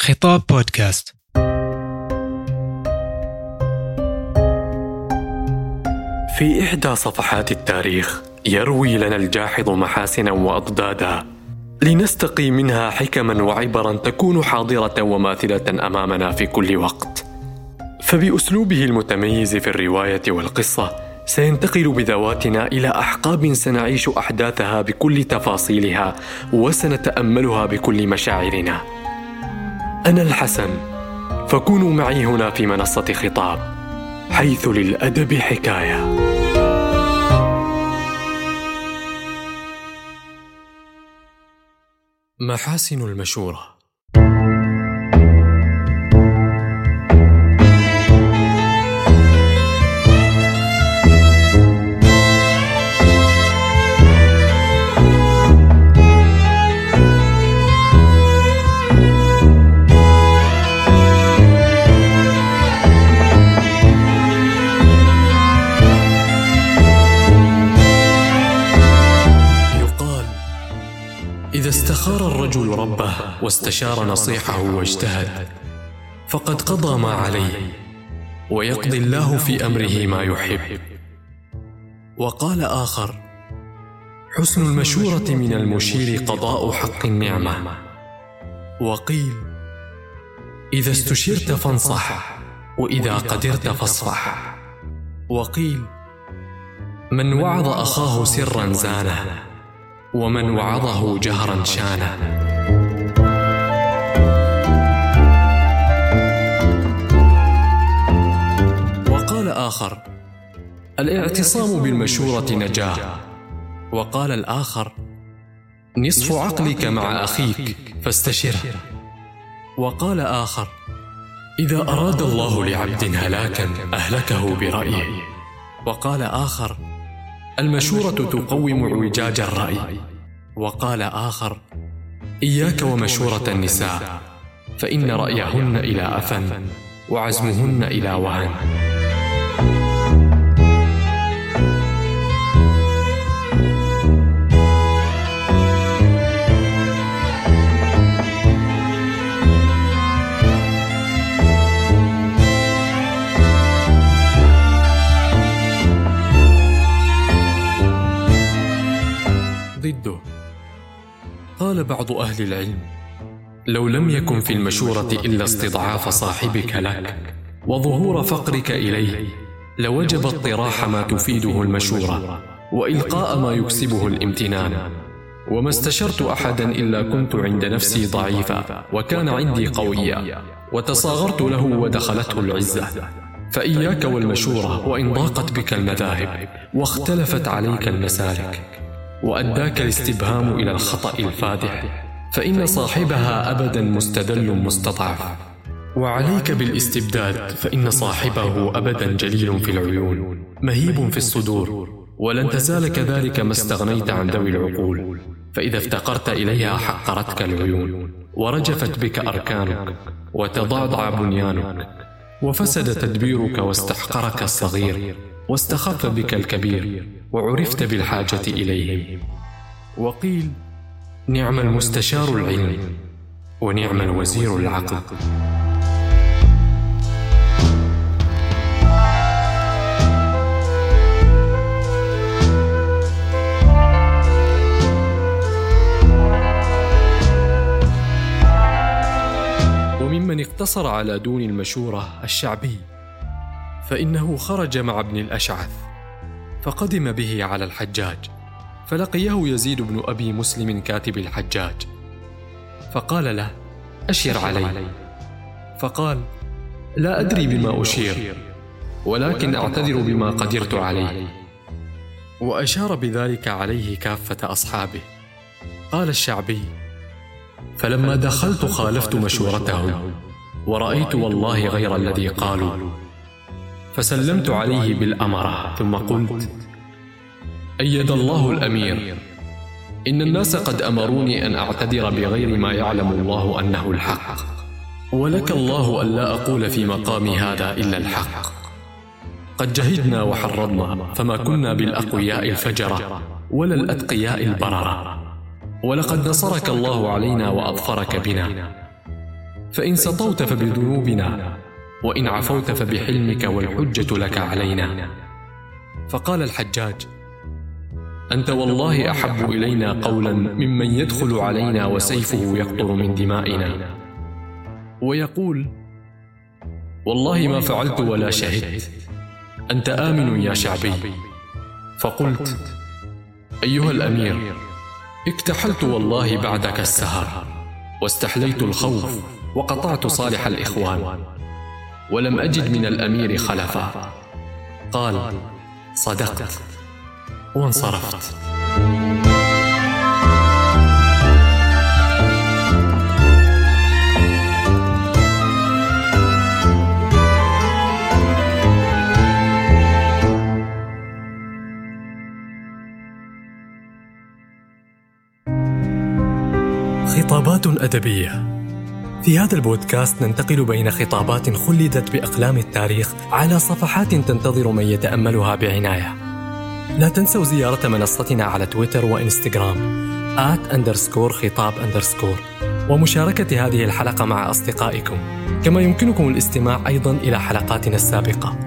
خطاب بودكاست. في إحدى صفحات التاريخ يروي لنا الجاحظ محاسنا وأضدادا لنستقي منها حكما وعبرا تكون حاضرة وماثلة أمامنا في كل وقت. فبأسلوبه المتميز في الرواية والقصة سينتقل بذواتنا إلى أحقاب سنعيش أحداثها بكل تفاصيلها وسنتأملها بكل مشاعرنا. أنا الحسن. فكونوا معي هنا في منصة خطاب حيث للأدب حكاية. محاسن المشورة. إذا استخار الرجل ربه واستشار نصيحه واجتهد فقد قضى ما عليه ويقضي الله في أمره ما يحب. وقال آخر حسن المشورة من المشير قضاء حق النعمة. وقيل إذا استشرت فانصح وإذا قدرت فاصفح. وقيل من وعظ أخاه سرا زانه. ومن وعظه جهرا شانه. وقال آخر الإعتصام بالمشورة نجاة. وقال الآخر نصف عقلك مع أخيك فاستشره وقال آخر إذا أراد الله لعبد هلاكا أهلكه برأيه. وقال آخر المشورة تقوم اعوجاج الرأي. وقال آخر إياك ومشورة النساء فإن رأيهن إلى أفن وعزمهن إلى وهن. قال بعض أهل العلم لو لم يكن في المشورة إلا استضعاف صاحبك لك وظهور فقرك إليه لوجب اطراح ما تفيده المشورة وإلقاء ما يكسبه الامتنان. وما استشرت أحدا إلا كنت عند نفسي ضعيفا وكان عندي قويا وتصاغرت له ودخلته العزة. فإياك والمشورة وإن ضاقت بك المذاهب واختلفت عليك المسالك. وأداك الاستبهام إلى الخطأ الفادح. فإن صاحبها أبدا مستدل مستضعف. وعليك بالاستبداد فإن صاحبه أبدا جليل في العيون. مهيب في الصدور. ولن تزال كذلك ما استغنيت عن ذوي العقول. فإذا افتقرت إليها حقرتك العيون. ورجفت بك أركانك. وتضعضع بنيانك. وفسد تدبيرك واستحقرك الصغير. واستخف بك الكبير وعرفت بالحاجة إليه وقيل نعم المستشار العلم ونعم الوزير العقل. وممن اقتصر على دون المشورة الشعبي. فإنه خرج مع ابن الأشعث فقدم به على الحجاج فلقيه يزيد بن أبي مسلم كاتب الحجاج. فقال له أشر علي. فقال لا أدري بما أشير ولكن أعتذر بما قدرت عليه. وأشار بذلك عليه كافة أصحابه. قال الشعبي فلما دخلت خالفت مشورتهم ورأيت والله غير الذي قالوا. فسلمت عليه بالأمرة ثم قلت أيد الله الأمير. إن الناس قد أمروني أن أعتذر بغير ما يعلم الله أنه الحق. ولك الله ألا أقول في مقامي هذا إلا الحق. قد جهدنا وحرضنا فما كنا بالأقوياء الفجرة ولا الأتقياء البررة. ولقد نصرك الله علينا وأظفرك بنا. فإن سطوت فبذنوبنا وإن عفوت فبحلمك والحجة لك علينا. فقال الحجاج أنت والله أحب إلينا قولا ممن يدخل علينا وسيفه يقطر من دمائنا. ويقول والله ما فعلت ولا شهدت. أنت آمن يا شعبي. فقلت أيها الأمير اكتحلت والله بعدك السهر واستحليت الخوف وقطعت صالح الإخوان. ولم أجد من الأمير خلفا قال صدقت. وانصرفت. خطابات أدبية. في هذا البودكاست ننتقل بين خطابات خلدت بأقلام التاريخ على صفحات تنتظر من يتأملها بعناية. لا تنسوا زيارة منصتنا على تويتر وإنستغرام آت أندرسكور خطاب أندرسكور ومشاركة هذه الحلقة مع أصدقائكم كما يمكنكم الاستماع أيضا إلى حلقاتنا السابقة.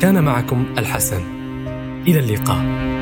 كان معكم الحسن. إلى اللقاء.